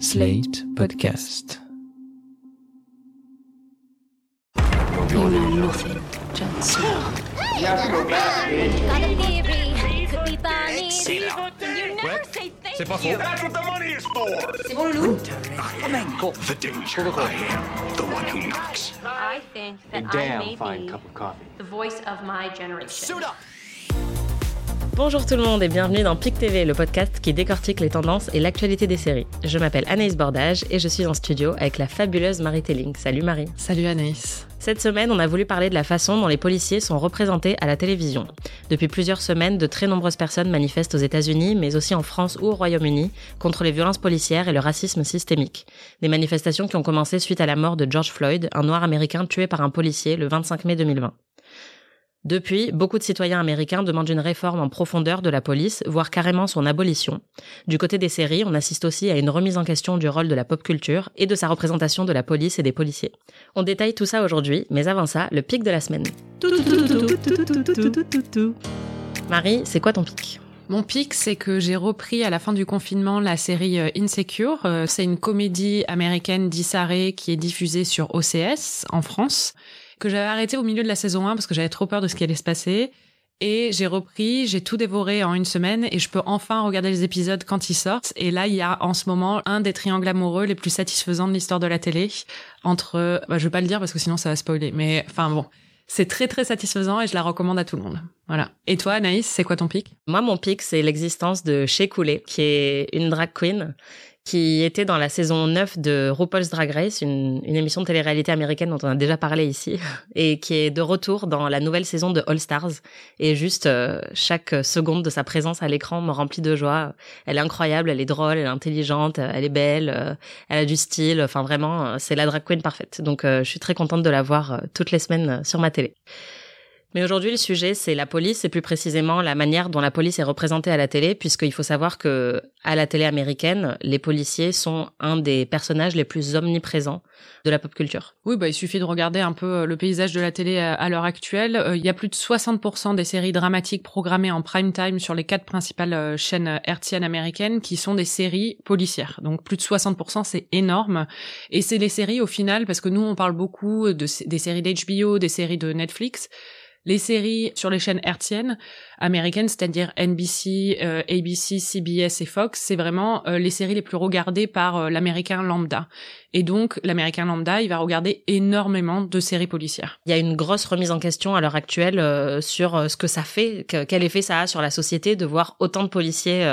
Slate Podcast. You know nothing, Jon Snow. Got a theory. Could be Barney. C'est là. You never say thank C'est pas faux. you. That's what the money is for. C'est bon, Loulou? The danger. I am the one who knocks. I think that I may be the voice of my generation. Bonjour tout le monde et bienvenue dans PIC TV, le podcast qui décortique les tendances et l'actualité des séries. Je m'appelle Anaïs Bordage et je suis en studio avec la fabuleuse Marie Telling. Salut Marie. Salut Anaïs. Cette semaine, on a voulu parler de la façon dont les policiers sont représentés à la télévision. Depuis plusieurs semaines, de très nombreuses personnes manifestent aux États-Unis, mais aussi en France ou au Royaume-Uni, contre les violences policières et le racisme systémique. Des manifestations qui ont commencé suite à la mort de George Floyd, un noir américain tué par un policier le 25 mai 2020. Depuis, beaucoup de citoyens américains demandent une réforme en profondeur de la police, voire carrément son abolition. Du côté des séries, on assiste aussi à une remise en question du rôle de la pop culture et de sa représentation de la police et des policiers. On détaille tout ça aujourd'hui, mais avant ça, le pic de la semaine. Marie, c'est quoi ton pic? Mon pic, c'est que j'ai repris à la fin du confinement la série euh, Insecure. Euh, C'est une comédie américaine d'Issa Rae qui est diffusée sur OCS en France, que j'avais arrêté au milieu de la saison 1 parce que j'avais trop peur de ce qui allait se passer. Et j'ai repris, j'ai tout dévoré en une semaine et je peux enfin regarder les épisodes quand ils sortent. Et là, il y a en ce moment un des triangles amoureux les plus satisfaisants de l'histoire de la télé entre, bah, je vais pas le dire parce que sinon ça va spoiler, mais enfin bon. C'est très très satisfaisant et je la recommande à tout le monde. Voilà. Et toi, Anaïs, c'est quoi ton pic? Moi, mon pic, c'est l'existence de Shea Coulee, qui est une drag queen qui était dans la saison 9 de RuPaul's Drag Race, une, émission de télé-réalité américaine dont on a déjà parlé ici, et qui est de retour dans la nouvelle saison de All Stars. Et juste, euh, chaque seconde de sa présence à l'écran me remplit de joie. Elle est incroyable, elle est drôle, elle est intelligente, elle est belle, euh, elle a du style. Enfin, vraiment, euh, c'est la drag queen parfaite. Donc, je suis très contente de la voir toutes les semaines sur ma télé. Mais aujourd'hui, le sujet, c'est la police et plus précisément la manière dont la police est représentée à la télé, puisqu'il faut savoir que à la télé américaine, les policiers sont un des personnages les plus omniprésents de la pop culture. Oui, bah il suffit de regarder un peu euh, le paysage de la télé à, à l'heure actuelle. Euh, Il y a plus de 60% des séries dramatiques programmées en prime time sur les quatre principales euh, chaînes euh, hertziennes américaines qui sont des séries policières. Donc plus de 60%, c'est énorme. Et c'est les séries au final, parce que nous on parle beaucoup de, des séries d'HBO, des séries de Netflix. Les séries sur les chaînes hertziennes américaines, c'est-à-dire NBC, euh, ABC, CBS et Fox, c'est vraiment euh, les séries les plus regardées par euh, l'américain lambda. Et donc, l'américain lambda, il va regarder énormément de séries policières. Il y a une grosse remise en question à l'heure actuelle sur ce que ça fait, que- quel effet ça a sur la société de voir autant de policiers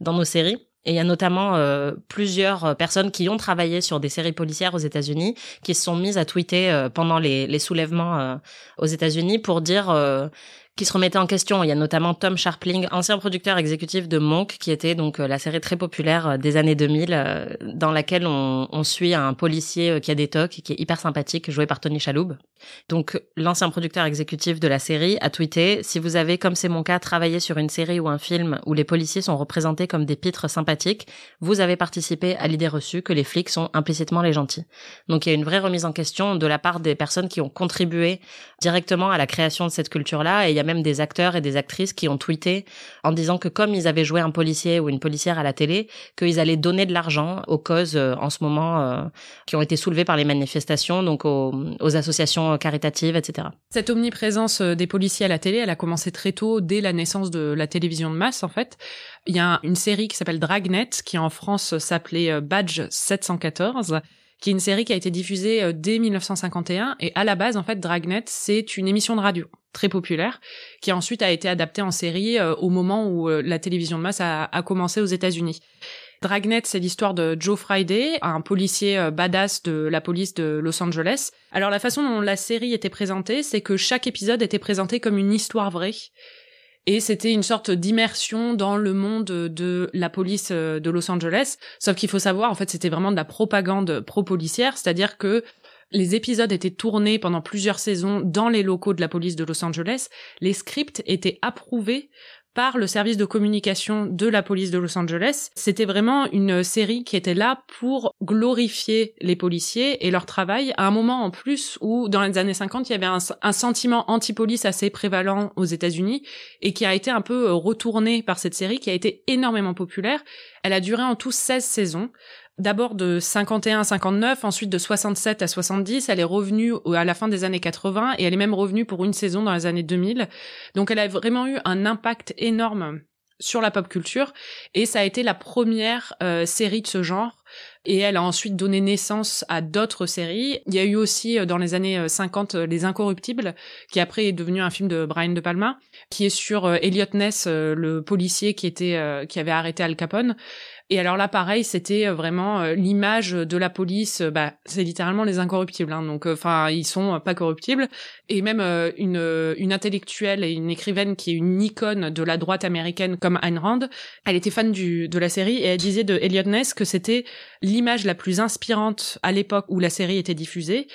dans nos séries. Et il y a notamment euh, plusieurs euh, personnes qui ont travaillé sur des séries policières aux États-Unis, qui se sont mises à tweeter euh, pendant les, soulèvements aux États-Unis pour dire qui se remettaient en question. Il y a notamment Tom Sharpling, ancien producteur exécutif de Monk, qui était donc euh, la série très populaire euh, des années 2000, euh, dans laquelle on, suit un policier qui a des tocs qui est hyper sympathique, joué par Tony Chaloub. Donc l'ancien producteur exécutif de la série a tweeté si vous avez comme c'est mon cas travaillé sur une série ou un film où les policiers sont représentés comme des pitres sympathiques, vous avez participé à l'idée reçue que les flics sont implicitement les gentils. Donc il y a une vraie remise en question de la part des personnes qui ont contribué directement à la création de cette culture-là et il y a même des acteurs et des actrices qui ont tweeté en disant que comme ils avaient joué un policier ou une policière à la télé, qu'ils allaient donner de l'argent aux causes euh, en ce moment euh, qui ont été soulevées par les manifestations, donc aux, aux associations caritatives, etc. Cette omniprésence euh, des policiers à la télé, elle a commencé très tôt, dès la naissance de la télévision de masse, en fait. Il y a une série qui s'appelle Dragnet, qui en France s'appelait euh, Badge 714, qui est une série qui a été diffusée euh, dès 1951. Et à la base, en fait, Dragnet, c'est une émission de radio très populaire, qui ensuite a été adaptée en série euh, au moment où euh, la télévision de masse a, commencé aux États-Unis. Dragnet, c'est l'histoire de Joe Friday, un policier euh, badass de la police de Los Angeles. Alors la façon dont la série était présentée, c'est que chaque épisode était présenté comme une histoire vraie. Et c'était une sorte d'immersion dans le monde de la police de Los Angeles. Sauf qu'il faut savoir, en fait, c'était vraiment de la propagande pro-policière, c'est-à-dire que les épisodes étaient tournés pendant plusieurs saisons dans les locaux de la police de Los Angeles. Les scripts étaient approuvés par le service de communication de la police de Los Angeles. C'était vraiment une série qui était là pour glorifier les policiers et leur travail à un moment en plus où, dans les années 50, il y avait un, un sentiment anti-police assez prévalent aux États-Unis et qui a été un peu retourné par cette série qui a été énormément populaire. Elle a duré en tout 16 saisons. D'abord de 51 à 59, ensuite de 67 à 70. Elle est revenue à la fin des années 80 et elle est même revenue pour une saison dans les années 2000. Donc elle a vraiment eu un impact énorme sur la pop culture et ça a été la première euh, série de ce genre et elle a ensuite donné naissance à d'autres séries. Il y a eu aussi euh, dans les années 50 euh, Les Incorruptibles qui après est devenu un film de Brian De Palma qui est sur Elliot Ness le policier qui était qui avait arrêté Al Capone et alors là, pareil, c'était euh, vraiment euh, l'image de la police. Euh, bah, c'est littéralement les incorruptibles. Hein, donc, enfin, ils sont pas corruptibles. Et même une, une intellectuelle et une écrivaine qui est une icône de la droite américaine comme Ayn Rand, elle était fan du, de la série et elle disait de Elliot Ness que c'était l'image la plus inspirante à l'époque où la série était diffusée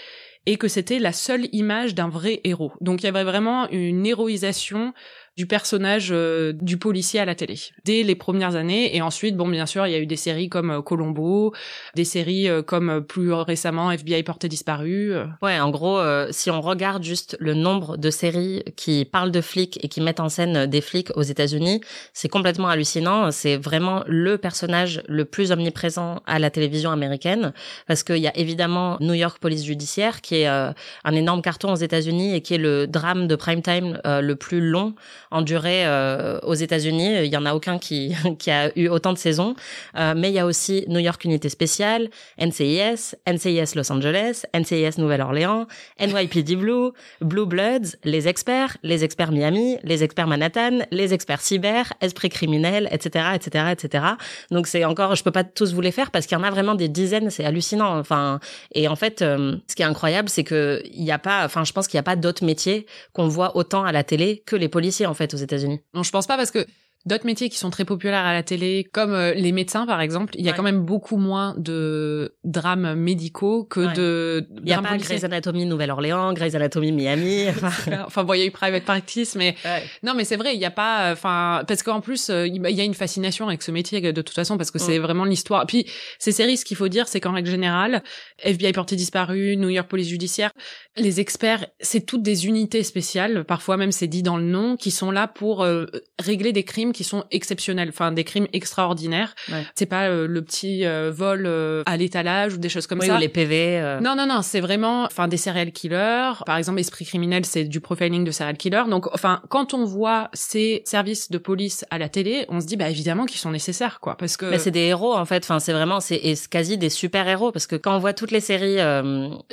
et que c'était la seule image d'un vrai héros. Donc il y avait vraiment une héroïsation du personnage euh, du policier à la télé dès les premières années. Et ensuite bon bien sûr il y a eu des séries comme euh, Colombo des séries euh, comme plus récemment FBI porté disparu ouais en gros si on regarde juste le nombre de séries qui parlent de flics et qui mettent en scène des flics aux États-Unis c'est complètement hallucinant. C'est vraiment le personnage le plus omniprésent à la télévision américaine. Parce qu'il y a évidemment New York Police Judiciaire qui est un énorme carton aux États-Unis et qui est le drame de prime time le plus long en durée euh, aux États-Unis. Il y en a aucun qui qui a eu autant de saisons. Euh, mais il y a aussi New York Unité Spéciale, NCIS, NCIS Los Angeles, NCIS Nouvelle-Orléans, NYPD Blue, Blue Bloods, les experts, les experts Miami, les experts Manhattan, les experts cyber, esprit criminel, etc., etc., etc. Donc c'est encore, je peux pas tous vous les faire parce qu'il y en a vraiment des dizaines. C'est hallucinant. Enfin, et en fait, euh, ce qui est incroyable, c'est que il y a pas, enfin, je pense qu'il y a pas d'autres métiers qu'on voit autant à la télé que les policiers en fait aux États-Unis. Non, je pense pas parce que d'autres métiers qui sont très populaires à la télé, comme euh, les médecins par exemple, il y a quand même beaucoup moins de drames médicaux que de. Il n'y a pas Grey's Anatomy Nouvelle-Orléans, Grey's Anatomy Miami. Enfin, bon, il y a eu Private Practice, mais non, mais c'est vrai, il n'y a pas. Enfin, parce qu'en plus, euh, il y a une fascination avec ce métier de toute façon parce que c'est mm. vraiment l'histoire. Puis ces séries, ce qu'il faut dire, c'est qu'en règle générale, FBI porté disparu, New York Police Judiciaire, les experts, c'est toutes des unités spéciales. Parfois même, c'est dit dans le nom, qui sont là pour euh, régler des crimes qui sont exceptionnels, enfin des crimes extraordinaires. C'est pas euh, le petit euh, vol euh, à l'étalage ou des choses comme oui, ça. Ou les PV. Non, non, non, c'est vraiment, enfin des serial killers. Par exemple, esprit criminel, c'est du profiling de serial killers. Donc, enfin, quand on voit ces services de police à la télé, on se dit, bah évidemment qu'ils sont nécessaires, quoi, parce que. C'est des héros en fait. Enfin, c'est vraiment, c'est quasi des super héros parce que quand on voit toutes les séries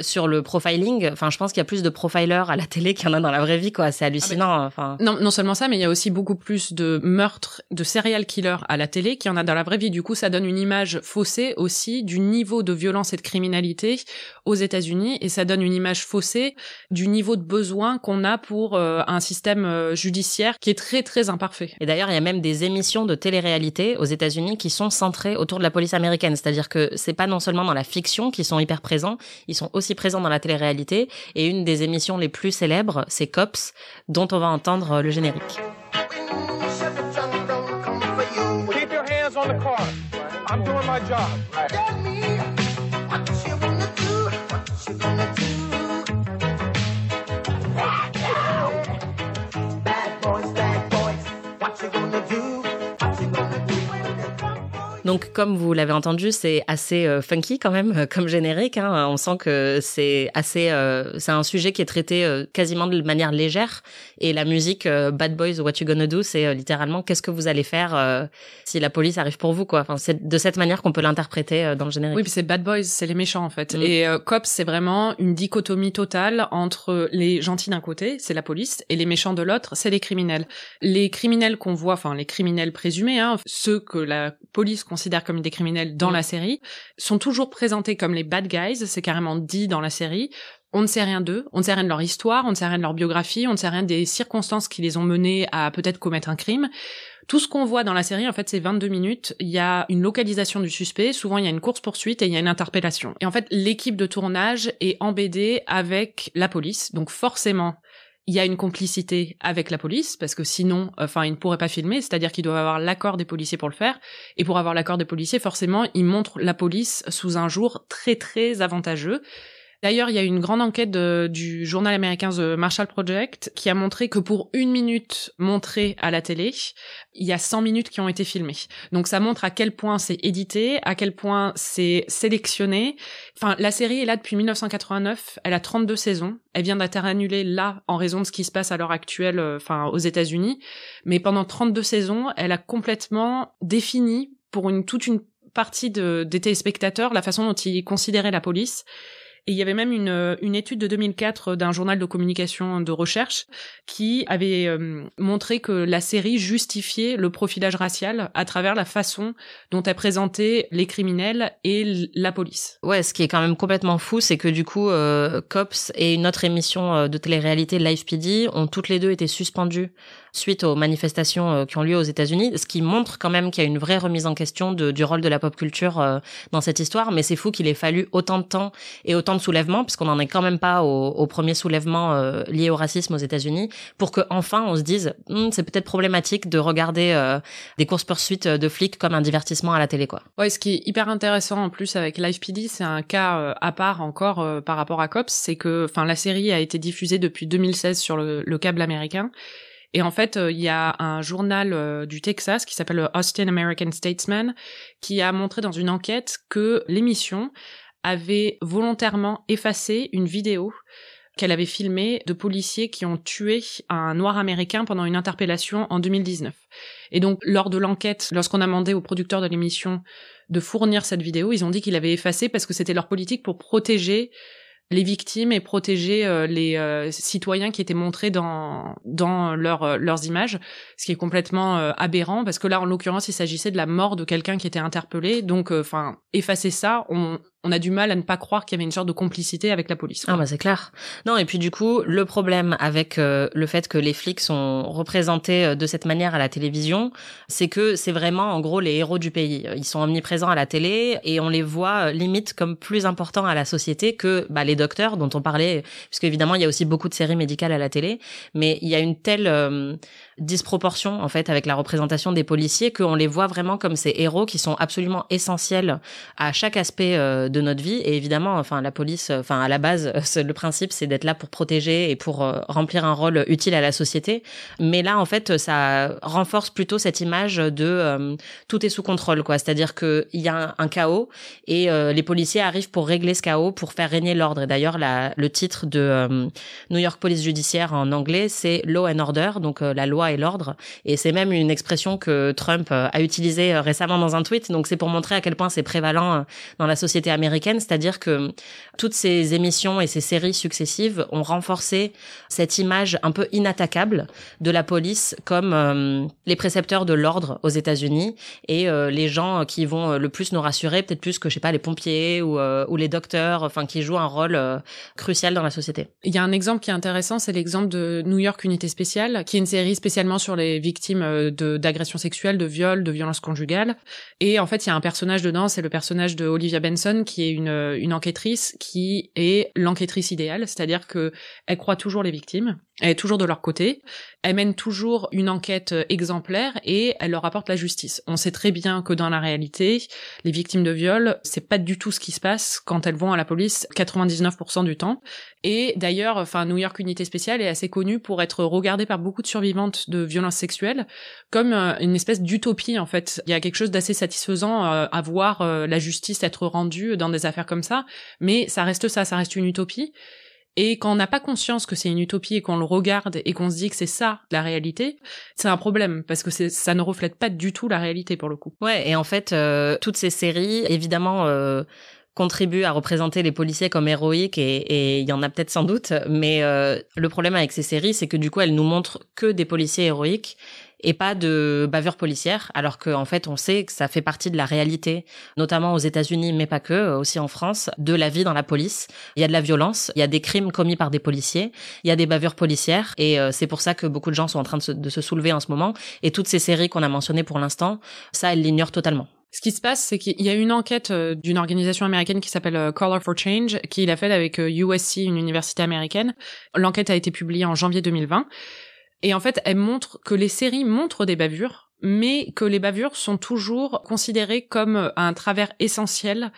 sur le profiling, enfin, je pense qu'il y a plus de profilers à la télé qu'il y en a dans la vraie vie, quoi. C'est ah, hallucinant. Enfin. Non, non seulement ça, mais il y a aussi beaucoup plus de meurtres de serial killer à la télé qu'il y en a dans la vraie vie. Du coup, ça donne une image faussée aussi du niveau de violence et de criminalité aux États-Unis et ça donne une image faussée du niveau de besoin qu'on a pour euh, un système euh, judiciaire qui est très très imparfait. Et d'ailleurs, il y a même des émissions de télé-réalité aux États-Unis qui sont centrées autour de la police américaine, c'est-à-dire que c'est pas non seulement dans la fiction qu'ils sont hyper présents, ils sont aussi présents dans la télé-réalité et une des émissions les plus célèbres, c'est Cops dont on va entendre le générique. up. Donc, comme vous l'avez entendu, c'est assez euh, funky quand même euh, comme générique. Hein. On sent que c'est assez, euh, c'est un sujet qui est traité quasiment de manière légère. Et la musique Bad Boys, What You Gonna Do, c'est littéralement qu'est-ce que vous allez faire si la police arrive pour vous, quoi. Enfin, c'est de cette manière qu'on peut l'interpréter dans le générique. Oui, puis c'est Bad Boys, c'est les méchants en fait. Mm. Et Cops, c'est vraiment une dichotomie totale entre les gentils d'un côté, c'est la police, et les méchants de l'autre, c'est les criminels. Les criminels qu'on voit, enfin les criminels présumés, hein, ceux que la police considère comme des criminels dans mm. la série, sont toujours présentés comme les bad guys, c'est carrément dit dans la série. On ne sait rien d'eux, on ne sait rien de leur histoire, on ne sait rien de leur biographie, on ne sait rien des circonstances qui les ont menés à peut-être commettre un crime. Tout ce qu'on voit dans la série, en fait, c'est 22 minutes. Il y a une localisation du suspect, souvent il y a une course-poursuite et il y a une interpellation. Et en fait, l'équipe de tournage est embêtée avec la police, donc forcément, il y a une complicité avec la police parce que sinon, enfin, ils ne pourraient pas filmer. C'est-à-dire qu'ils doivent avoir l'accord des policiers pour le faire. Et pour avoir l'accord des policiers, forcément, ils montrent la police sous un jour très très avantageux. D'ailleurs, il y a une grande enquête du journal américain The Marshall Project qui a montré que pour une minute montrée à la télé, il y a 100 minutes qui ont été filmées. Donc ça montre à quel point c'est édité, à quel point c'est sélectionné. Enfin, la série est là depuis 1989, elle a 32 saisons. Elle vient d'être annulée là en raison de ce qui se passe à l'heure actuelle, euh, enfin aux États-Unis. Mais pendant 32 saisons, elle a complètement défini pour une toute une partie de, des téléspectateurs la façon dont ils considéraient la police et il y avait même une, une étude de 2004 d'un journal de communication de recherche qui avait euh, montré que la série justifiait le profilage racial à travers la façon dont elle présentait les criminels et la police. Ouais, ce qui est quand même complètement fou, c'est que du coup, euh, Cops et une autre émission euh, de télé-réalité, Live PD, ont toutes les deux été suspendues suite aux manifestations euh, qui ont lieu aux États-Unis, ce qui montre quand même qu'il y a une vraie remise en question du rôle de la pop culture euh, dans cette histoire. Mais c'est fou qu'il ait fallu autant de temps et autant de soulèvements, puisqu'on n'en est quand même pas au, au premier soulèvement euh, lié au racisme aux États-Unis, pour que enfin on se dise hm, c'est peut-être problématique de regarder des courses poursuites de flics comme un divertissement à la télé, quoi. Ouais, ce qui est hyper intéressant en plus avec Live PD, c'est un cas à part encore par rapport à Cops, c'est que, enfin, la série a été diffusée depuis 2016 sur le câble américain et en fait, euh, il y a un journal euh, du Texas qui s'appelle Austin American Statesman qui a montré dans une enquête que l'émission avait volontairement effacé une vidéo qu'elle avait filmée de policiers qui ont tué un noir américain pendant une interpellation en 2019. Et donc, lors de l'enquête, lorsqu'on a demandé aux producteurs de l'émission de fournir cette vidéo, ils ont dit qu'il avait effacé parce que c'était leur politique pour protéger les victimes et protéger euh, les euh, citoyens qui étaient montrés dans dans leur, euh, leurs images, ce qui est complètement aberrant parce que là en l'occurrence il s'agissait de la mort de quelqu'un qui était interpellé, donc enfin effacer ça, on on a du mal à ne pas croire qu'il y avait une sorte de complicité avec la police. Ah bah c'est clair. Non et puis du coup le problème avec euh, le fait que les flics sont représentés euh, de cette manière à la télévision, c'est que c'est vraiment en gros les héros du pays. Ils sont omniprésents à la télé et on les voit euh, limite comme plus importants à la société que bah, les docteurs dont on parlait, puisque évidemment il y a aussi beaucoup de séries médicales à la télé, mais il y a une telle disproportion en fait avec la représentation des policiers qu'on les voit vraiment comme ces héros qui sont absolument essentiels à chaque aspect euh, de notre vie. Et évidemment enfin la police enfin à la base le principe c'est d'être là pour protéger et pour euh, remplir un rôle utile à la société. Mais là en fait ça renforce plutôt cette image de euh, tout est sous contrôle quoi. C'est-à-dire que il y a un, chaos et les policiers arrivent pour régler ce chaos pour faire régner l'ordre. Et d'ailleurs le titre de New York Police Judiciaire en anglais c'est Law and Order donc la loi et l'ordre. Et c'est même une expression que Trump euh, a utilisée euh, récemment dans un tweet. Donc c'est pour montrer à quel point c'est prévalent euh, dans la société américaine, c'est-à-dire que toutes ces émissions et ces séries successives ont renforcé cette image un peu inattaquable de la police comme les précepteurs de l'ordre aux États-Unis et les gens qui vont le plus nous rassurer, peut-être plus que je sais pas les pompiers ou, ou les docteurs, enfin qui jouent un rôle crucial dans la société. Il y a un exemple qui est intéressant, c'est l'exemple de New York Unité Spéciale, qui est une série spéciale sur les victimes euh, d'agressions sexuelles, de viols, de violences conjugales. Et en fait, il y a un personnage dedans, c'est le personnage de Olivia Benson, qui est une, une enquêtrice qui est l'enquêtrice idéale, c'est-à-dire que elle croit toujours les victimes, elle est toujours de leur côté, elle mène toujours une enquête euh, exemplaire et elle leur apporte la justice. On sait très bien que dans la réalité, les victimes de viol, c'est pas du tout ce qui se passe quand elles vont à la police 99% du temps. Et d'ailleurs, enfin, New York Unité Spéciale est assez connue pour être regardée par beaucoup de survivantes de violences sexuelles comme euh, une espèce d'utopie, en fait. Il y a quelque chose d'assez satisfaisant euh, à voir la justice être rendue dans des affaires comme ça, mais ça reste ça, ça reste une utopie. Et quand on n'a pas conscience que c'est une utopie et qu'on le regarde et qu'on se dit que c'est ça la réalité, c'est un problème parce que ça ne reflète pas du tout la réalité pour le coup. Ouais, et en fait, euh, toutes ces séries, évidemment. Euh, contribuent à représenter les policiers comme héroïques et il y en a peut-être sans doute mais euh, le problème avec ces séries c'est que du coup elles nous montrent que des policiers héroïques et pas de bavure policière, alors qu'en en fait on sait que ça fait partie de la réalité, notamment aux États-Unis, mais pas que, aussi en France, de la vie dans la police. Il y a de la violence, il y a des crimes commis par des policiers, il y a des bavures policières, et euh, c'est pour ça que beaucoup de gens sont en train de se, de se soulever en ce moment. Et toutes ces séries qu'on a mentionnées pour l'instant, ça, elles l'ignorent totalement. Ce qui se passe, c'est qu'il y a une enquête euh, d'une organisation américaine qui s'appelle Color for Change, qui l'a faite avec USC, une université américaine. L'enquête a été publiée en janvier 2020. Et en fait, elle montre que les séries montrent des bavures, mais que les bavures sont toujours considérées comme un travers essentiel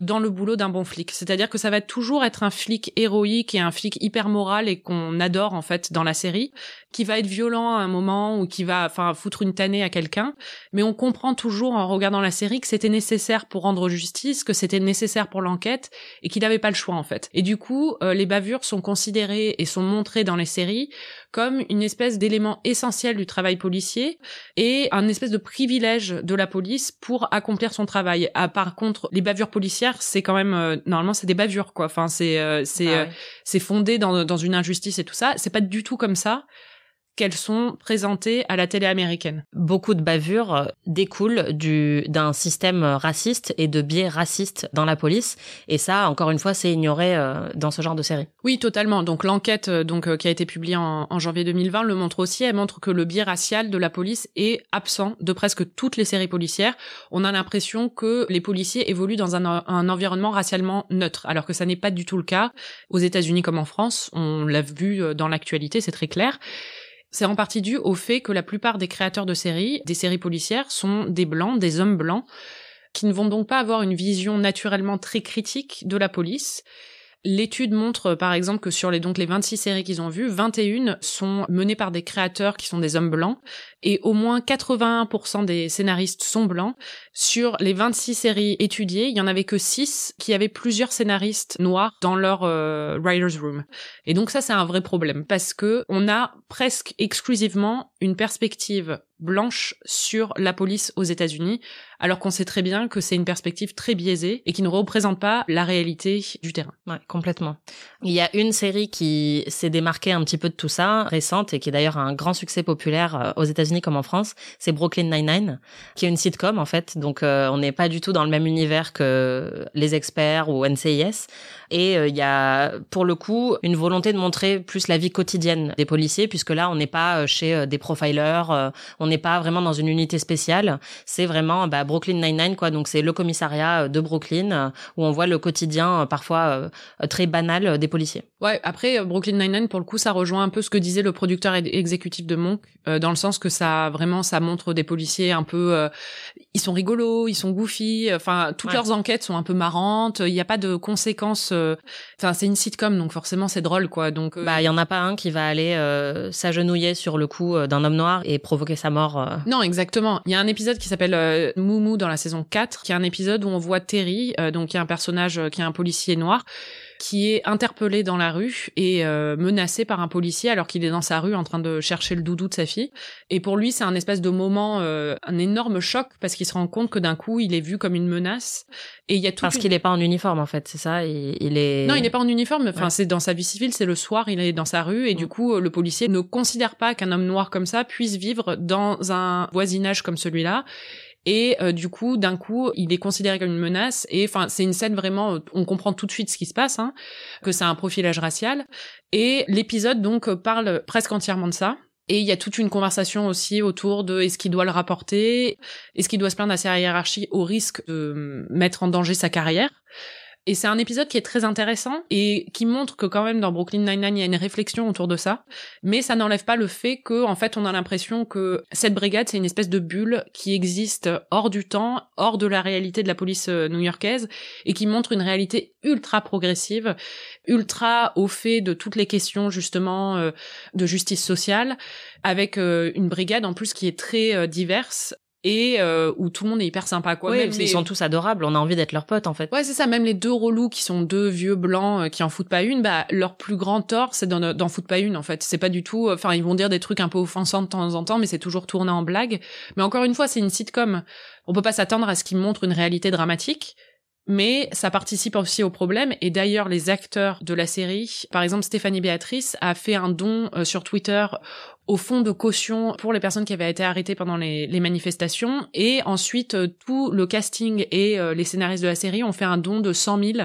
dans le boulot d'un bon flic. C'est-à-dire que ça va toujours être un flic héroïque et un flic hyper moral et qu'on adore en fait dans la série, qui va être violent à un moment ou qui va enfin foutre une tannée à quelqu'un, mais on comprend toujours en regardant la série que c'était nécessaire pour rendre justice, que c'était nécessaire pour l'enquête et qu'il n'avait pas le choix en fait. Et du coup, euh, les bavures sont considérées et sont montrées dans les séries comme une espèce d'élément essentiel du travail policier et un espèce de privilège de la police pour accomplir son travail. Ah, par contre, les bavures policières, c'est quand même euh, normalement c'est des bavures quoi. Enfin, c'est euh, c'est bah c'est fondé dans dans une injustice et tout ça. C'est pas du tout comme ça qu'elles sont présentées à la télé américaine. Beaucoup de bavures euh, découlent du d'un système raciste et de biais racistes dans la police et ça encore une fois c'est ignoré euh, dans ce genre de série. Oui, totalement. Donc l'enquête euh, donc qui a été publiée en, en, janvier 2020 le montre aussi, elle montre que le biais racial de la police est absent de presque toutes les séries policières. On a l'impression que les policiers évoluent dans un, un environnement racialement neutre alors que ça n'est pas du tout le cas aux États-Unis comme en France, on l'a vu dans l'actualité, c'est très clair. C'est en partie dû au fait que la plupart des créateurs de séries, des séries policières, sont des blancs, des hommes blancs, qui ne vont donc pas avoir une vision naturellement très critique de la police. L'étude montre par exemple que sur les donc les 26 séries qu'ils ont vues, 21 sont menées par des créateurs qui sont des hommes blancs et au moins 81% des scénaristes sont blancs. Sur les 26 séries étudiées, il y en avait que 6 qui avaient plusieurs scénaristes noirs dans leur euh, writers room. Et donc ça c'est un vrai problème parce que on a presque exclusivement une perspective blanche sur la police aux États-Unis, alors qu'on sait très bien que c'est une perspective très biaisée et qui ne représente pas la réalité du terrain. Ouais, complètement. Il y a une série qui s'est démarquée un petit peu de tout ça, récente, et qui est d'ailleurs un grand succès populaire euh, aux États-Unis comme en France, c'est Brooklyn Nine-Nine, qui est une sitcom en fait. Donc euh, on n'est pas du tout dans le même univers que Les Experts ou NCIS. Et euh, il y a pour le coup une volonté de montrer plus la vie quotidienne des policiers, puisque là on n'est pas euh, chez des profilers, on n'est pas vraiment dans une unité spéciale. C'est vraiment bah, Brooklyn Nine-Nine quoi. Donc c'est le commissariat de Brooklyn où on voit le quotidien parfois très banal des policiers. Ouais. Après Brooklyn Nine-Nine pour le coup ça rejoint un peu ce que disait le producteur exécutif de Monk dans le sens que ça vraiment ça montre des policiers un peu euh, ils sont rigolos, ils sont goofy, enfin toutes leurs enquêtes sont un peu marrantes, il n'y a pas de conséquences euh, enfin c'est une sitcom donc forcément c'est drôle quoi. Donc euh, bah il y en a pas un qui va aller s'agenouiller sur le cou d'un homme noir et provoquer sa mort. Non, exactement. Il y a un épisode qui s'appelle Moumou dans la saison 4 qui est un épisode où on voit Terry donc qui est un personnage qui est un policier noir qui est interpellé dans la rue et euh, menacé par un policier alors qu'il est dans sa rue en train de chercher le doudou de sa fille. Et pour lui, c'est un espèce de moment, euh, un énorme choc parce qu'il se rend compte que d'un coup, il est vu comme une menace. Et il y a tout parce qu'il est pas en uniforme en fait, c'est ça. Il, est non, il n'est pas en uniforme. Enfin, c'est dans sa vie civile, c'est le soir, il est dans sa rue et du mm. coup, le policier ne considère pas qu'un homme noir comme ça puisse vivre dans un voisinage comme celui-là et euh, du coup d'un coup il est considéré comme une menace. Et enfin c'est une scène vraiment on comprend tout de suite ce qui se passe hein, que c'est un profilage racial. Et l'épisode donc parle presque entièrement de ça. Et il y a toute une conversation aussi autour de est-ce qu'il doit le rapporter, est-ce qu'il doit se plaindre à sa hiérarchie au risque de mettre en danger sa carrière? Et c'est un épisode qui est très intéressant et qui montre que quand même dans Brooklyn Nine-Nine, il y a une réflexion autour de ça. Mais ça n'enlève pas le fait que, en fait, on a l'impression que cette brigade, c'est une espèce de bulle qui existe hors du temps, hors de la réalité de la police euh, new-yorkaise et qui montre une réalité ultra progressive, ultra au fait de toutes les questions, justement, euh, de justice sociale, avec euh, une brigade en plus qui est très diverse et euh, où tout le monde est hyper sympa quoi. même ils sont tous adorables, on a envie d'être leurs potes en fait. Ouais, c'est ça, même les deux relous qui sont deux vieux blancs euh, qui en foutent pas une, bah leur plus grand tort c'est d'en foutre pas une en fait. C'est pas du tout enfin ils vont dire des trucs un peu offensants de temps en temps mais c'est toujours tourné en blague. Mais encore une fois, c'est une sitcom. On peut pas s'attendre à ce qu'ils montrent une réalité dramatique mais ça participe aussi au problème. Et d'ailleurs, les acteurs de la série, par exemple Stéphanie Béatrice, a fait un don euh, sur Twitter au fond de caution pour les personnes qui avaient été arrêtées pendant les, manifestations. Et ensuite, euh, tout le casting et euh, les scénaristes de la série ont fait un don de 100 000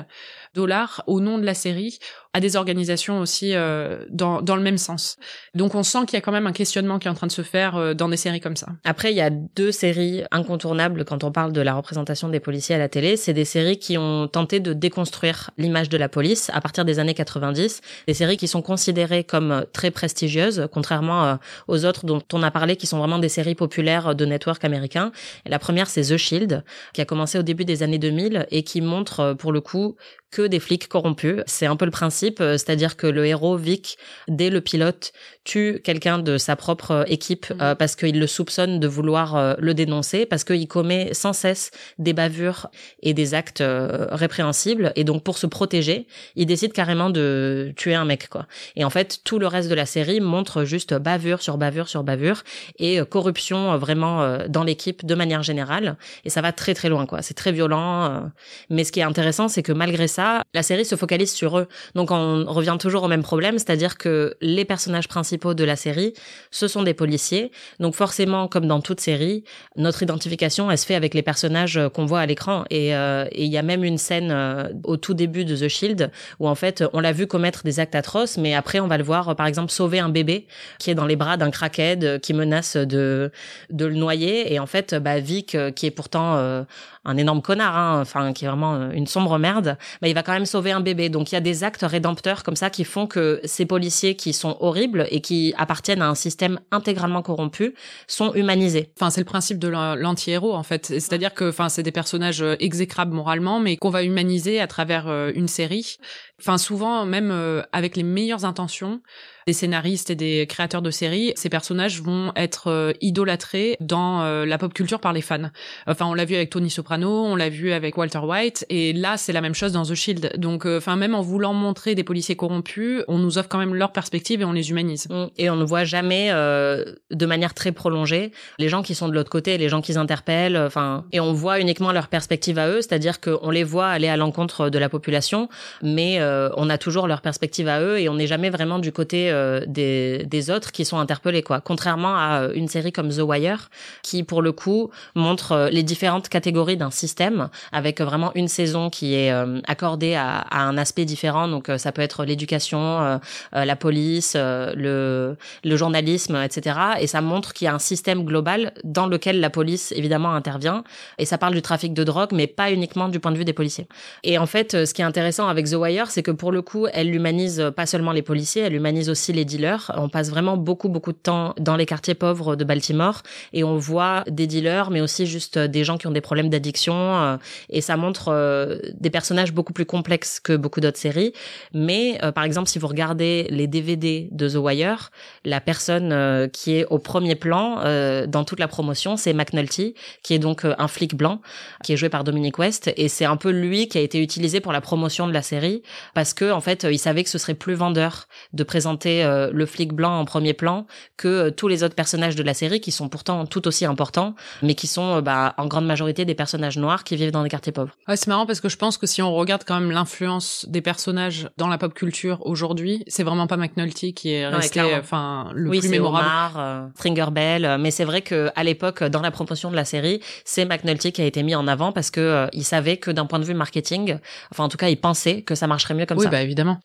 dollars au nom de la série à des organisations aussi euh, dans, dans le même sens. Donc on sent qu'il y a quand même un questionnement qui est en train de se faire dans des séries comme ça. Après, il y a deux séries incontournables quand on parle de la représentation des policiers à la télé. C'est des séries qui ont tenté de déconstruire l'image de la police à partir des années 90. Des séries qui sont considérées comme très prestigieuses, contrairement euh, aux autres dont on a parlé, qui sont vraiment des séries populaires de network américains. Et la première, c'est The Shield, qui a commencé au début des années 2000 et qui montre, euh, pour le coup, que des flics corrompus. C'est un peu le principe, euh, c'est-à-dire que le héros Vic, dès le pilote, tue quelqu'un de sa propre euh, équipe mhm. euh, parce qu'il le soupçonne de vouloir le dénoncer, parce qu'il commet sans cesse des bavures et des actes répréhensibles. Et donc pour se protéger, il décide carrément de tuer un mec, quoi. Et en fait, tout le reste de la série montre juste bavure sur bavure sur bavure et corruption vraiment dans l'équipe de manière générale. Et ça va très très loin, quoi. C'est très violent. Mais ce qui est intéressant, c'est que malgré ça, la série se focalise sur eux. Donc on revient toujours au même problème, c'est-à-dire que les personnages principaux de la série, ce sont des policiers. Donc forcément, comme dans toute série, notre identification, elle se fait avec les personnages qu'on voit à l'écran. Et euh, il y a même une scène euh, au tout début de The Shield où en fait, on l'a vu commettre des actes atroces, mais après on va le voir, par exemple, sauver un bébé qui est dans les bras d'un crackhead qui menace de le noyer. Et en fait, bah, Vic, qui est pourtant euh, un énorme connard, hein, enfin qui est vraiment euh, une sombre merde, bah, il va quand même sauver un bébé. Donc il y a des actes rédempteurs comme ça qui font que ces policiers qui sont horribles et qui appartiennent à un système intégralement corrompu sont humanisés. Enfin c'est le principe de l'anti-héros en fait, c'est-à-dire que enfin c'est des personnages euh, exécrables moralement mais qu'on va humaniser à travers euh, une série. Enfin souvent même avec les meilleures intentions, des scénaristes et des créateurs de séries, ces personnages vont être euh, idolâtrés dans euh, la pop culture par les fans. Enfin, on l'a vu avec Tony Soprano, on l'a vu avec Walter White, et là, c'est la même chose dans The Shield. Donc, euh, enfin, même en voulant montrer des policiers corrompus, on nous offre quand même leur perspective et on les humanise. Mm. Et on ne voit jamais, de manière très prolongée, les gens qui sont de l'autre côté, les gens qui interpellent, enfin, et on voit uniquement leur perspective à eux, c'est-à-dire qu'on les voit aller à l'encontre de la population, mais on a toujours leur perspective à eux et on n'est jamais vraiment du côté euh, des, autres qui sont interpellés quoi. Contrairement à euh, une série comme The Wire qui pour le coup montre euh, les différentes catégories d'un système avec vraiment une saison qui est accordée à, à, un aspect différent. Donc ça peut être l'éducation, la police, le, le journalisme, etc. Et ça montre qu'il y a un système global dans lequel la police évidemment intervient. Et ça parle du trafic de drogue, mais pas uniquement du point de vue des policiers. Et en fait, ce qui est intéressant avec The Wire, c'est que pour le coup, elle humanise pas seulement les policiers, elle humanise aussi les dealers. On passe vraiment beaucoup beaucoup de temps dans les quartiers pauvres de Baltimore et on voit des dealers, mais aussi juste des gens qui ont des problèmes d'addiction. Euh, et ça montre euh, des personnages beaucoup plus complexes que beaucoup d'autres séries. Mais euh, par exemple, si vous regardez les DVD de The Wire, la personne qui est au premier plan dans toute la promotion, c'est McNulty, qui est donc un flic blanc, qui est joué par Dominic West. Et c'est un peu lui qui a été utilisé pour la promotion de la série parce que en fait, il savait que ce serait plus vendeur de présenter euh, le flic blanc en premier plan que euh, tous les autres personnages de la série qui sont pourtant tout aussi importants, mais qui sont euh, bah, en grande majorité des personnages noirs qui vivent dans des quartiers pauvres. Ouais, c'est marrant parce que je pense que si on regarde quand même l'influence des personnages dans la pop culture aujourd'hui, c'est vraiment pas McNulty qui est resté enfin le oui, plus mémorable. Omar, Stringer Bell, mais c'est vrai que à l'époque dans la promotion de la série, c'est McNulty qui a été mis en avant parce que il savait que d'un point de vue marketing, enfin en tout cas il pensait que ça marcherait mieux comme ça. Oui, bah évidemment.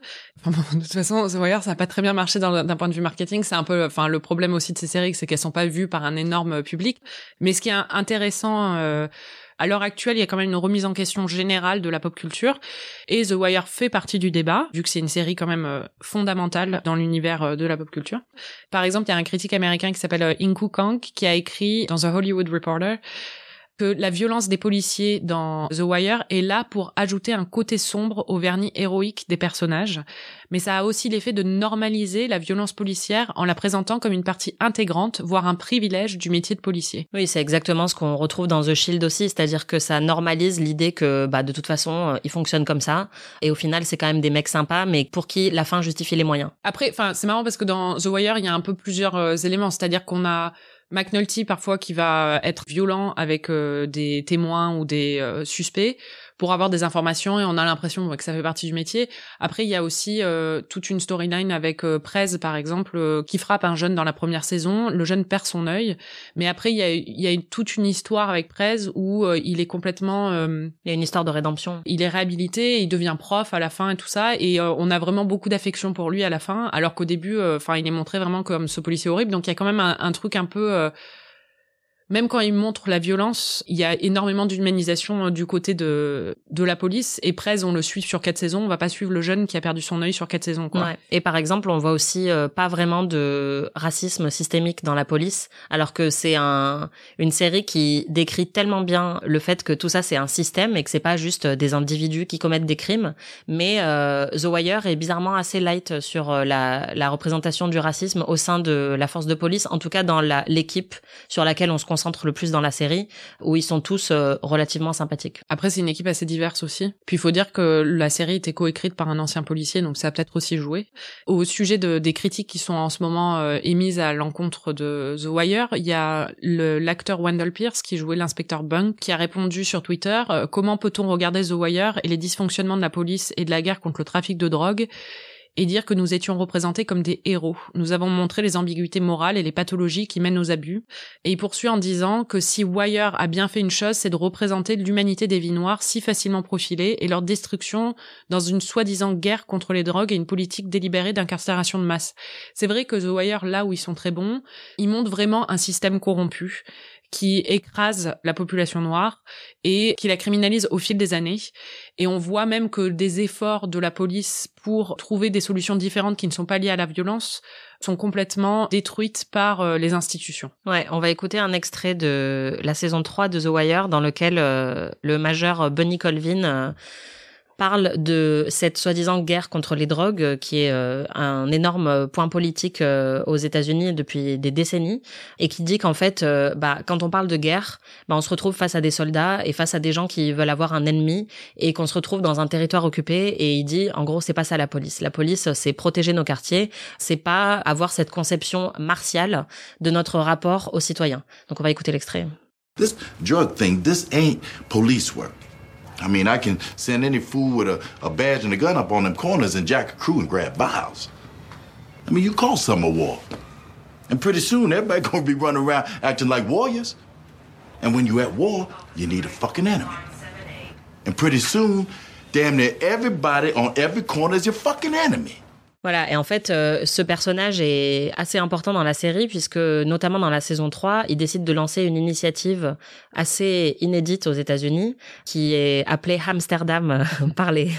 de toute façon, The Wire ça a pas très bien marché d'un point de vue marketing. C'est un peu, enfin, le problème aussi de ces séries, c'est qu'elles sont pas vues par un énorme public. Mais ce qui est intéressant. Euh, à l'heure actuelle, il y a quand même une remise en question générale de la pop culture et The Wire fait partie du débat vu que c'est une série quand même euh, fondamentale dans l'univers euh, de la pop culture. Par exemple, il y a un critique américain qui s'appelle Inku Kank qui a écrit dans The Hollywood Reporter que la violence des policiers dans The Wire est là pour ajouter un côté sombre au vernis héroïque des personnages, mais ça a aussi l'effet de normaliser la violence policière en la présentant comme une partie intégrante, voire un privilège du métier de policier. Oui, c'est exactement ce qu'on retrouve dans The Shield aussi, c'est-à-dire que ça normalise l'idée que bah de toute façon, euh, ils fonctionnent comme ça et au final, c'est quand même des mecs sympas mais pour qui la fin justifie les moyens. Après, enfin, c'est marrant parce que dans The Wire, il y a un peu plusieurs euh, éléments, c'est-à-dire qu'on a McNulty parfois qui va être violent avec euh, des témoins ou des euh, suspects pour avoir des informations et on a l'impression que ça fait partie du métier. Après, il y a aussi euh, toute une storyline avec euh, Prez, par exemple, euh, qui frappe un jeune dans la première saison. Le jeune perd son œil, mais après, il y a, il y a toute une histoire avec Prez où euh, il est complètement... il y a une histoire de rédemption. Il est réhabilité, il devient prof à la fin et tout ça, et on a vraiment beaucoup d'affection pour lui à la fin, alors qu'au début, enfin, il est montré vraiment comme ce policier horrible. Donc il y a quand même un, un truc un peu même quand il montre la violence, il y a énormément d'humanisation euh, du côté de de la police. Et Prez, on le suit sur quatre saisons, on va pas suivre le jeune qui a perdu son œil sur quatre saisons. Quoi. Ouais. Et par exemple, on voit aussi euh, pas vraiment de racisme systémique dans la police, alors que c'est un une série qui décrit tellement bien le fait que tout ça c'est un système et que c'est pas juste des individus qui commettent des crimes. Mais euh, The Wire est bizarrement assez light sur euh, la la représentation du racisme au sein de la force de police, en tout cas dans l'équipe sur laquelle on se concentre le plus dans la série, où ils sont tous euh, relativement sympathiques. Après, c'est une équipe assez diverse aussi. Puis il faut dire que la série était coécrite par un ancien policier, donc ça a peut-être aussi joué. Au sujet de, des critiques qui sont en ce moment euh, émises à l'encontre de The Wire, il y a l'acteur Wendell Pierce qui jouait l'inspecteur Bunk qui a répondu sur Twitter euh, comment peut-on regarder The Wire et les dysfonctionnements de la police et de la guerre contre le trafic de drogue? Et dire que nous étions représentés comme des héros. Nous avons montré les ambiguïtés morales et les pathologies qui mènent aux abus. Et il poursuit en disant que si Wire a bien fait une chose, c'est de représenter l'humanité des vies noires si facilement profilées et leur destruction dans une soi-disant guerre contre les drogues et une politique délibérée d'incarcération de masse. C'est vrai que The Wire, là où ils sont très bons, ils montrent vraiment un système corrompu qui écrase la population noire et qui la criminalise au fil des années. Et on voit même que des efforts de la police pour trouver des solutions différentes qui ne sont pas liées à la violence sont complètement détruites par euh, les institutions. Ouais, on va écouter un extrait de la saison 3 de The Wire dans lequel euh, le majeur Bunny Colvin euh, parle de cette soi-disant guerre contre les drogues, euh, qui est euh, un énorme point politique euh, aux États-Unis depuis des décennies, et qui dit qu'en fait, bah, quand on parle de guerre, bah, on se retrouve face à des soldats et face à des gens qui veulent avoir un ennemi, et qu'on se retrouve dans un territoire occupé. Et il dit, en gros, c'est pas ça la police. La police, c'est protéger nos quartiers, c'est pas avoir cette conception martiale de notre rapport aux citoyens. Donc on va écouter l'extrait. This drug thing, this ain't police work. I mean, I can send any fool with a, a badge and a gun up on them corners and jack a crew and grab vials. I mean, you call some a war. And pretty soon, everybody gonna be running around acting like warriors. And when you at war, you need a fucking enemy. And pretty soon, damn near everybody on every corner is your fucking enemy. Voilà, et en fait, euh, ce personnage est assez important dans la série, puisque notamment dans la saison 3, il décide de lancer une initiative assez inédite aux États-Unis, qui est appelée Amsterdam par les,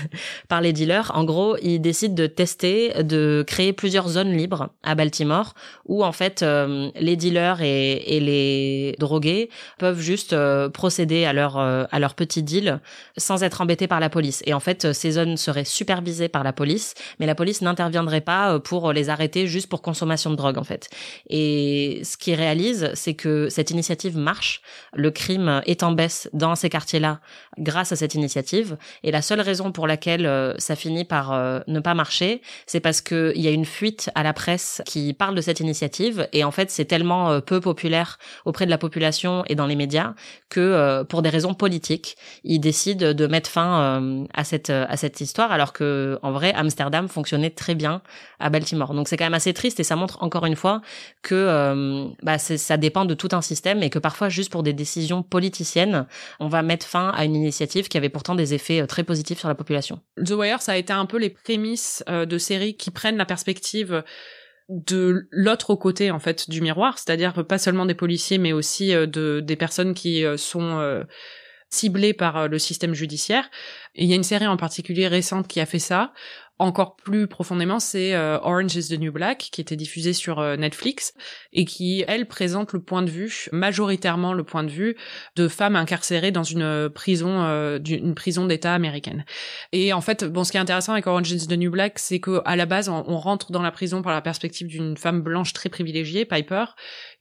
par les dealers. En gros, il décide de tester, de créer plusieurs zones libres à Baltimore, où en fait, euh, les dealers et, les drogués peuvent juste euh, procéder à leur, à leur petit deal sans être embêtés par la police. Et en fait, ces zones seraient supervisées par la police, mais la police n'intervient pas euh, pour les arrêter juste pour consommation de drogue en fait. Et ce qu'ils réalisent, c'est que cette initiative marche, le crime est en baisse dans ces quartiers-là grâce à cette initiative. Et la seule raison pour laquelle euh, ça finit par euh, ne pas marcher, c'est parce qu'il y a une fuite à la presse qui parle de cette initiative. Et en fait, c'est tellement peu populaire auprès de la population et dans les médias que pour des raisons politiques, ils décident de mettre fin à cette à cette histoire, alors que en vrai, Amsterdam fonctionnait très bien à Baltimore. Donc c'est quand même assez triste et ça montre encore une fois que euh, bah, ça dépend de tout un système et que parfois juste pour des décisions politiciennes, on va mettre fin à une initiative qui avait pourtant des effets euh, très positifs sur la population. The Wire, ça a été un peu les prémices euh, de séries qui prennent la perspective de l'autre côté en fait du miroir, c'est-à-dire pas seulement des policiers mais aussi de des personnes qui sont ciblées par le système judiciaire. Il y a une série en particulier récente qui a fait ça encore plus profondément, c'est euh, Orange is the New Black, qui était diffusé sur euh, Netflix, et qui, elle, présente le point de vue, majoritairement le point de vue, de femmes incarcérées dans une prison, euh, une prison d'État américaine. Et en fait, bon, ce qui est intéressant avec Orange is the New Black, c'est que à la base, on, rentre dans la prison par la perspective d'une femme blanche très privilégiée, Piper,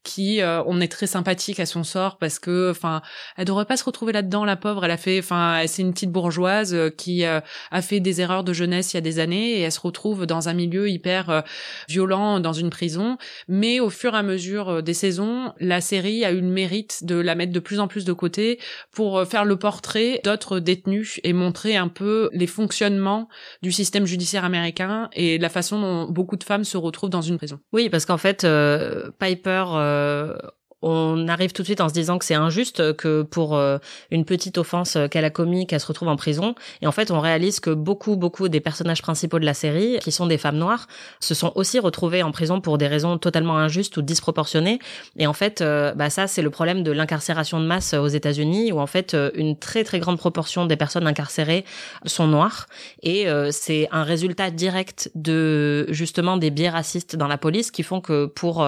qui euh, on est très sympathique à son sort parce que enfin elle devrait pas se retrouver là-dedans la pauvre elle a fait enfin c'est une petite bourgeoise qui euh, a fait des erreurs de jeunesse il y a des années et elle se retrouve dans un milieu hyper violent dans une prison mais au fur et à mesure des saisons la série a eu le mérite de la mettre de plus en plus de côté pour faire le portrait d'autres détenus et montrer un peu les fonctionnements du système judiciaire américain et la façon dont beaucoup de femmes se retrouvent dans une prison. Oui, parce qu'en fait, Piper euh, on arrive tout de suite en se disant que c'est injuste que pour euh, une petite offense qu'elle a commis, qu'elle se retrouve en prison. Et en fait, on réalise que beaucoup, beaucoup des personnages principaux de la série, qui sont des femmes noires, se sont aussi retrouvées en prison pour des raisons totalement injustes ou disproportionnées. Et en fait, euh, bah ça, c'est le problème de l'incarcération de masse aux États-Unis, où en fait, euh, une très très grande proportion des personnes incarcérées sont noires. Et c'est un résultat direct de justement des biais racistes dans la police qui font que pour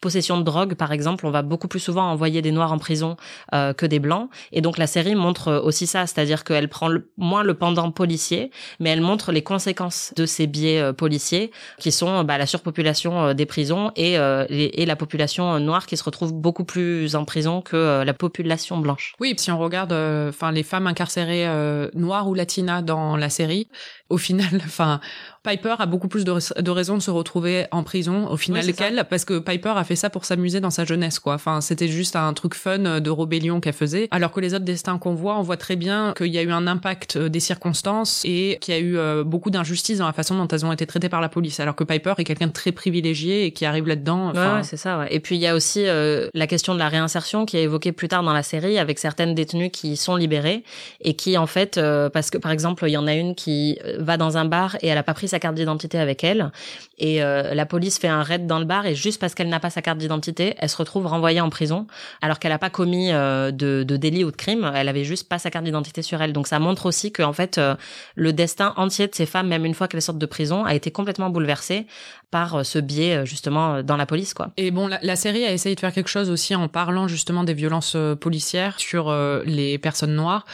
possession de drogue, par exemple, on va beaucoup plus souvent envoyer des noirs en prison euh, que des blancs. Et donc la série montre aussi ça, c'est-à-dire qu'elle prend moins le pendant policier, mais elle montre les conséquences de ces biais euh, policiers, qui sont bah, la surpopulation euh, des prisons et, et, la population noire qui se retrouve beaucoup plus en prison que la population blanche. Oui, si on regarde, enfin les femmes incarcérées noires ou latinas dans la série, au final, enfin, Piper a beaucoup plus de, de, raisons de se retrouver en prison au final qu'elle, parce que Piper a fait ça pour s'amuser dans sa jeunesse, quoi. Enfin, c'était juste un truc fun de rébellion qu'elle faisait. Alors que les autres destins qu'on voit, on voit très bien qu'il y a eu un impact euh, des circonstances et qu'il y a eu euh, beaucoup d'injustice dans la façon dont elles ont été traitées par la police. Alors que Piper est quelqu'un de très privilégié et qui arrive là-dedans. Ouais, c'est ça. Ouais. Et puis il y a aussi euh, la question de la réinsertion qui est évoquée plus tard dans la série avec certaines détenues qui sont libérées et qui en fait, parce que par exemple, il y en a une qui va dans un bar et elle a pas pris sa carte d'identité avec elle et la police fait un raid dans le bar et juste parce qu'elle n'a pas sa carte d'identité, elle se retrouve renvoyée en prison alors qu'elle n'a pas commis euh, de, délit ou de crime, elle avait juste pas sa carte d'identité sur elle. Donc ça montre aussi que en fait euh, le destin entier de ces femmes, même une fois qu'elles sortent de prison, a été complètement bouleversé par euh, ce biais justement dans la police quoi. Et bon, la, série a essayé de faire quelque chose aussi en parlant justement des violences policières sur les personnes noires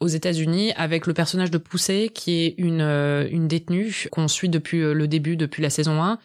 aux États-Unis avec le personnage de Poussée qui est une, une détenue qu'on suit depuis le début, depuis la saison 1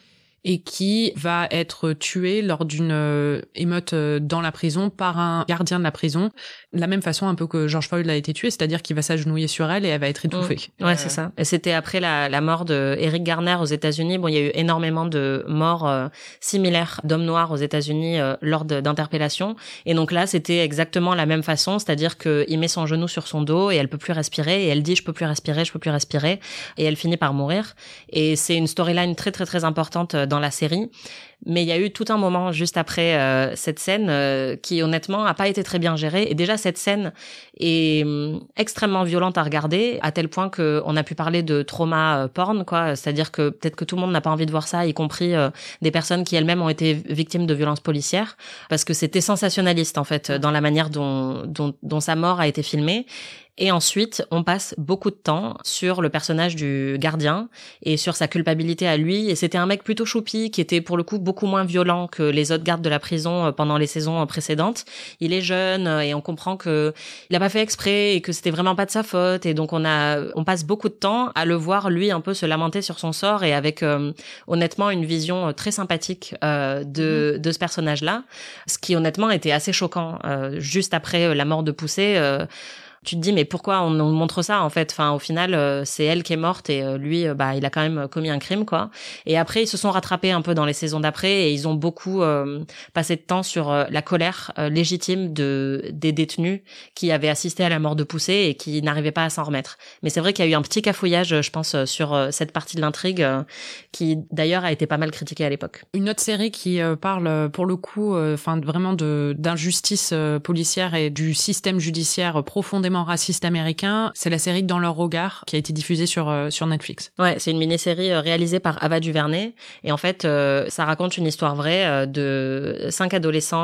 et qui va être tué lors d'une euh, émeute euh, dans la prison par un gardien de la prison, de la même façon un peu que George Floyd a été tué, c'est-à-dire qu'il va s'agenouiller sur elle et elle va être étouffée. Mmh. Ouais, c'est ça. Et c'était après la, mort de Eric Garner aux États-Unis. Bon, il y a eu énormément de morts euh, similaires d'hommes noirs aux États-Unis lors d'interpellations. Et donc là, c'était exactement la même façon, c'est-à-dire qu'il met son genou sur son dos et elle peut plus respirer et elle dit je peux plus respirer, je peux plus respirer et elle finit par mourir. Et c'est une storyline très très très importante la série. Mais il y a eu tout un moment juste après euh, cette scène euh, qui honnêtement a pas été très bien gérée. Et déjà cette scène est hum, extrêmement violente à regarder, à tel point que on a pu parler de trauma euh, porn, quoi. C'est-à-dire que peut-être que tout le monde n'a pas envie de voir ça, y compris des personnes qui elles-mêmes ont été victimes de violences policières, parce que c'était sensationnaliste en fait dans la manière dont, dont, dont sa mort a été filmée. Et ensuite, on passe beaucoup de temps sur le personnage du gardien et sur sa culpabilité à lui. Et c'était un mec plutôt choupi qui était pour le coup beaucoup moins violent que les autres gardes de la prison euh, pendant les saisons euh, précédentes. Il est jeune euh, et on comprend que il a pas fait exprès et que c'était vraiment pas de sa faute. Et donc on a, on passe beaucoup de temps à le voir lui un peu se lamenter sur son sort et avec honnêtement une vision très sympathique de, mhm. de ce personnage-là. Ce qui honnêtement était assez choquant juste après la mort de Poussé tu te dis mais pourquoi on, on montre ça en fait? Enfin au final euh, c'est elle qui est morte et euh, lui euh, bah il a quand même commis un crime quoi. Et après ils se sont rattrapés un peu dans les saisons d'après et ils ont beaucoup passé de temps sur la colère légitime de des détenus qui avaient assisté à la mort de Poussé et qui n'arrivaient pas à s'en remettre. Mais c'est vrai qu'il y a eu un petit cafouillage je pense sur cette partie de l'intrigue qui d'ailleurs a été pas mal critiquée à l'époque. Une autre série qui parle pour le coup enfin vraiment de d'injustice policière et du système judiciaire profondément raciste américain, c'est la série Dans leur regard qui a été diffusée sur euh, sur Netflix. Ouais, c'est une mini-série euh, réalisée par Ava DuVernay et en fait euh, ça raconte une histoire vraie de cinq adolescents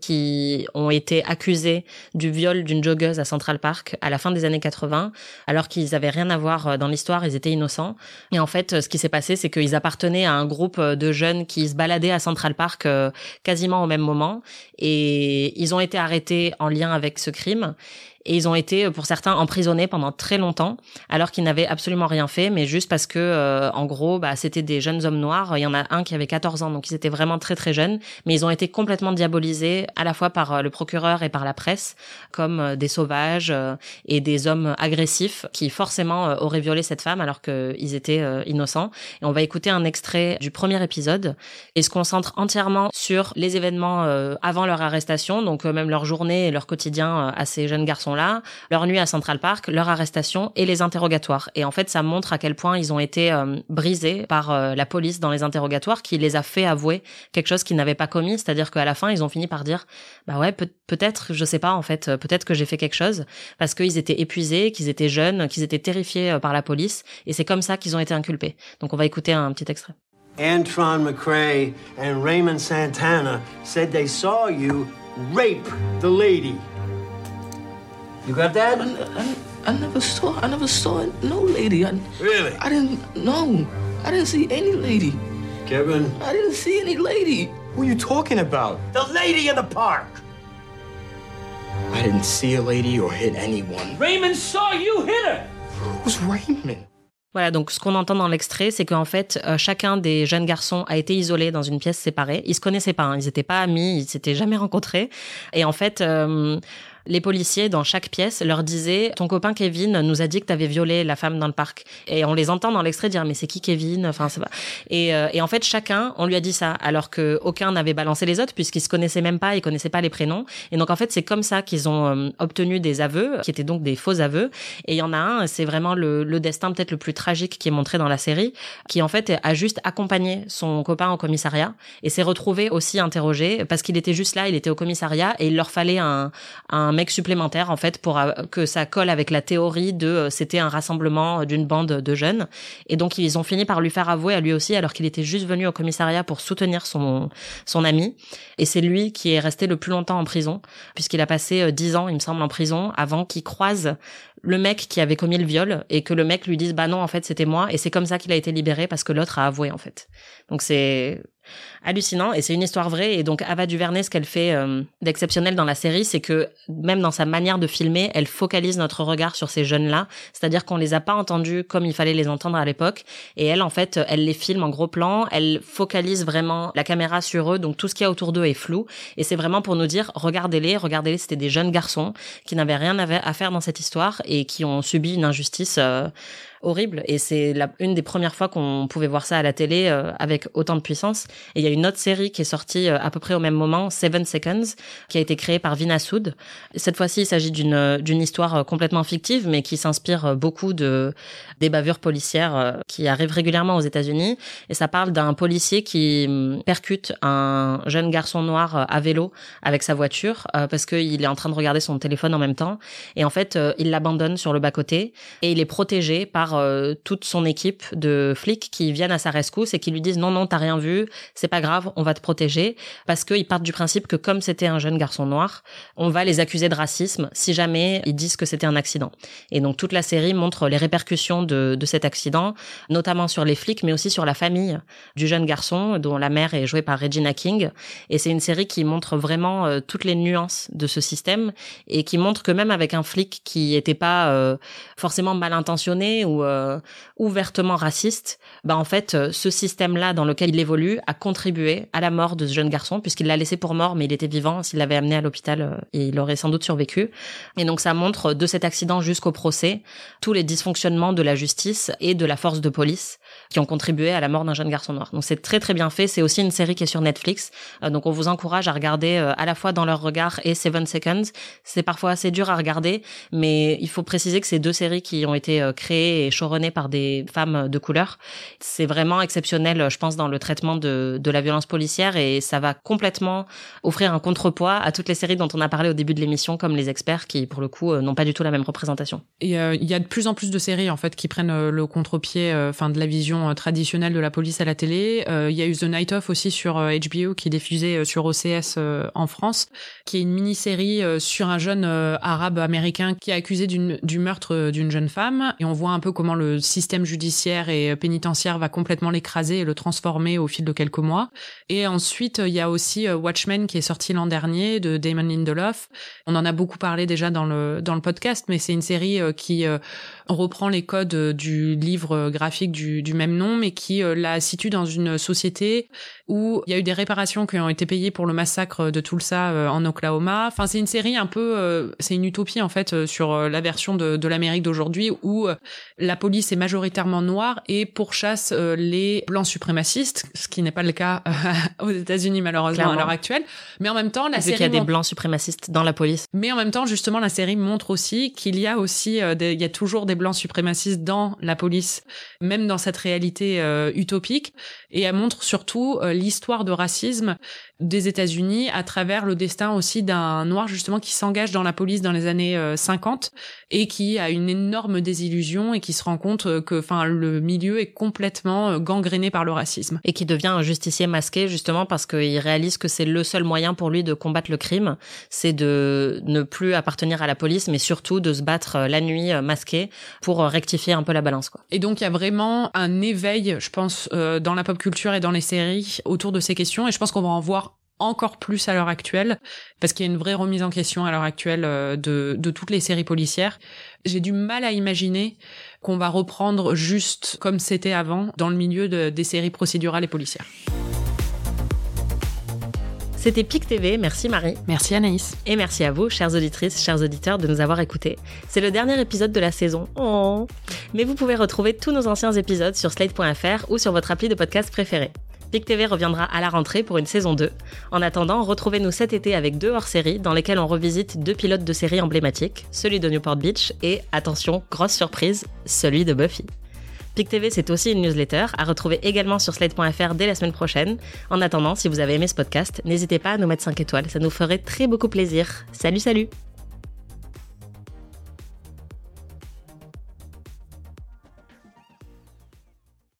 qui ont été accusés du viol d'une joggeuse à Central Park à la fin des années 80 alors qu'ils avaient rien à voir dans l'histoire, ils étaient innocents. Et en fait, ce qui s'est passé, c'est qu'ils appartenaient à un groupe de jeunes qui se baladaient à Central Park quasiment au même moment et ils ont été arrêtés en lien avec ce crime et ils ont été euh, pour certains emprisonnés pendant très longtemps alors qu'ils n'avaient absolument rien fait mais juste parce que euh, en gros bah c'était des jeunes hommes noirs. Il y en a un qui avait 14 ans donc ils étaient vraiment très très jeunes. Mais ils ont été complètement diabolisés à la fois par euh, le procureur et par la presse comme des sauvages et des hommes agressifs qui forcément auraient violé cette femme alors qu'ils étaient innocents. Et on va écouter un extrait du premier épisode et se concentre entièrement sur les événements avant leur arrestation donc même leur journée et leur quotidien à ces jeunes garçons leur nuit à Central Park, leur arrestation et les interrogatoires. Et en fait, ça montre à quel point ils ont été euh, brisés par euh, la police dans les interrogatoires, qui les a fait avouer quelque chose qu'ils n'avaient pas commis. C'est-à-dire qu'à la fin, ils ont fini par dire, bah ouais, peut-être, je sais pas en fait, peut-être que j'ai fait quelque chose, parce qu'ils étaient épuisés, qu'ils étaient jeunes, qu'ils étaient terrifiés par la police, et c'est comme ça qu'ils ont été inculpés. Donc on va écouter un petit extrait. Antron and Raymond Santana said they saw you rape the lady. You got that? I, I, I never saw. I never saw no lady. I, really? I didn't. No, I didn't see any lady. Kevin? I didn't see any lady. Who are you talking about? The lady in the park. I didn't see a lady or hit anyone. Raymond saw you hit her. Who's Raymond? Voilà, donc ce qu'on entend dans l'extrait, c'est qu'en fait, euh, chacun des jeunes garçons a été isolé dans une pièce séparée. Ils se connaissaient pas, hein, ils n'étaient pas amis, ils s'étaient jamais rencontrés. Et en fait, euh, les policiers dans chaque pièce leur disaient ton copain Kevin nous a dit que tu avais violé la femme dans le parc et on les entend dans l'extrait dire mais c'est qui Kevin? Enfin c'est pas et, euh, et en fait chacun on lui a dit ça alors que aucun n'avait balancé les autres puisqu'ils se connaissaient même pas ils connaissaient pas les prénoms. Et donc en fait c'est comme ça qu'ils ont euh, obtenu des aveux qui étaient donc des faux aveux. Et il y en a un c'est vraiment le, le destin peut-être le plus tragique qui est montré dans la série qui en fait a juste accompagné son copain au commissariat et s'est retrouvé aussi interrogé parce qu'il était juste là il était au commissariat et il leur fallait un un supplémentaire en fait pour euh, que ça colle avec la théorie de euh, c'était un rassemblement d'une bande de jeunes. Et donc ils ont fini par lui faire avouer à lui aussi alors qu'il était juste venu au commissariat pour soutenir son son ami. Et c'est lui qui est resté le plus longtemps en prison puisqu'il a passé euh, dix ans il me semble en prison avant qu'il croise le mec qui avait commis le viol et que le mec lui dise bah non en fait c'était moi. Et c'est comme ça qu'il a été libéré parce que l'autre a avoué en fait. Donc c'est hallucinant et c'est une histoire vraie. Et donc Ava DuVernay ce qu'elle fait euh, d'exceptionnel dans la série c'est que même dans sa manière de filmer elle focalise notre regard sur ces jeunes là c'est-à-dire qu'on les a pas entendus comme il fallait les entendre à l'époque. Et elle en fait elle les filme en gros plan. Elle focalise vraiment la caméra sur eux. Donc tout ce qu'il y a autour d'eux est flou. Et c'est vraiment pour nous dire regardez-les regardez-les. C'était des jeunes garçons qui n'avaient rien à faire dans cette histoire et qui ont subi une injustice euh, horrible. Et c'est une des premières fois qu'on pouvait voir ça à la télé euh, avec autant de puissance. Et il y a une autre série qui est sortie euh, à peu près au même moment, Seven Seconds, qui a été créée par Vina Sood. Cette fois-ci, il s'agit d'une euh, d'une histoire complètement fictive, mais qui s'inspire beaucoup de des bavures policières qui arrivent régulièrement aux États-Unis. Et ça parle d'un policier qui hum, percute un jeune garçon noir à vélo avec sa voiture parce qu'il est en train de regarder son téléphone en même temps. Et en fait, il l'abandonne sur le bas-côté et il est protégé par euh, toute son équipe de flics qui viennent à sa rescousse et qui lui disent non non t'as rien vu, c'est pas grave, on va te protéger parce qu'ils partent du principe que comme c'était un jeune garçon noir, on va les accuser de racisme si jamais ils disent que c'était un accident. Et donc toute la série montre les répercussions de, de cet accident, notamment sur les flics mais aussi sur la famille du jeune garçon dont la mère est jouée par Regina King. Et c'est une série qui montre vraiment euh, toutes les nuances de ce système et qui montre que même avec un flic qui était pas euh, forcément mal intentionné ou euh, ouvertement raciste, bah en fait euh, ce système-là dans lequel il évolue a contribué à la mort de ce jeune garçon puisqu'il l'a laissé pour mort mais il était vivant, s'il l'avait amené à l'hôpital, euh, il aurait sans doute survécu. Et donc ça montre de cet accident jusqu'au procès tous les dysfonctionnements de la justice et de la force de police qui ont contribué à la mort d'un jeune garçon noir. Donc c'est très très bien fait, c'est aussi une série qui est sur Netflix. donc on vous encourage à regarder à la fois dans leur regard et Seven Seconds. C'est parfois assez dur à regarder, mais il faut préciser que c'est deux séries qui ont été créées et choronnées par des femmes de couleur. C'est vraiment exceptionnel, je pense, dans le traitement de, de la violence policière et ça va complètement offrir un contrepoids à toutes les séries dont on a parlé au début de l'émission, comme Les Experts, qui pour le coup euh, n'ont pas du tout la même représentation. Et euh, il y a de plus en plus de séries en fait qui prennent euh, le contre-pied, enfin de la vision traditionnelle de la police à la télé. Il y a eu The Night Of aussi sur HBO qui est diffusé sur OCS en France, qui est une mini-série sur un jeune arabe américain qui est accusé du meurtre d'une jeune femme et on voit un peu comment le système judiciaire et pénitentiaire va complètement l'écraser et le transformer au fil de quelques mois. Et ensuite, il y a aussi euh, Watchmen qui est sorti l'an dernier de Damon Lindelof. On en a beaucoup parlé déjà dans le dans le podcast, mais c'est une série euh, qui euh, reprend les codes du livre graphique du, du même nom, mais qui la situe dans une société où il y a eu des réparations qui ont été payées pour le massacre de Tulsa en Oklahoma. Enfin, c'est une série un peu, c'est une utopie en fait sur la version de, de l'Amérique d'aujourd'hui où la police est majoritairement noire et pourchasse les blancs suprémacistes, ce qui n'est pas le cas aux États-Unis malheureusement à l'heure actuelle. Mais en même temps, la série qu'il y a des blancs suprémacistes dans la police. Mais en même temps, justement, la série montre aussi qu'il y a aussi, euh, il y a toujours des blancs suprémacistes dans la police, même dans cette réalité euh, utopique. Et elle montre surtout euh, l'histoire de racisme des États-Unis à travers le destin aussi d'un noir justement qui s'engage dans la police dans les années 50 et qui a une énorme désillusion et qui se rend compte que enfin le milieu est complètement gangréné par le racisme et qui devient un justicier masqué justement parce qu'il réalise que c'est le seul moyen pour lui de combattre le crime, c'est de ne plus appartenir à la police mais surtout de se battre la nuit masqué pour rectifier un peu la balance quoi. Et donc il y a vraiment un éveil je pense dans la pop culture et dans les séries autour de ces questions et je pense qu'on va en voir encore plus à l'heure actuelle, parce qu'il y a une vraie remise en question à l'heure actuelle euh, de, de toutes les séries policières. J'ai du mal à imaginer qu'on va reprendre juste comme c'était avant dans le milieu de, des séries procédurales et policières. C'était PIC TV, merci Marie. Merci Anaïs. Et merci à vous, chères auditrices, chers auditeurs, de nous avoir écoutés. C'est le dernier épisode de la saison. Oh. Mais vous pouvez retrouver tous nos anciens épisodes sur slate.fr ou sur votre appli de podcast préféré. PIC TV reviendra à la rentrée pour une saison 2. En attendant, retrouvez-nous cet été avec deux hors-séries dans lesquelles on revisite deux pilotes de séries emblématiques, celui de Newport Beach et, attention, grosse surprise, celui de Buffy. PIC TV, c'est aussi une newsletter à retrouver également sur slate.fr dès la semaine prochaine. En attendant, si vous avez aimé ce podcast, n'hésitez pas à nous mettre 5 étoiles, ça nous ferait très beaucoup plaisir. Salut, salut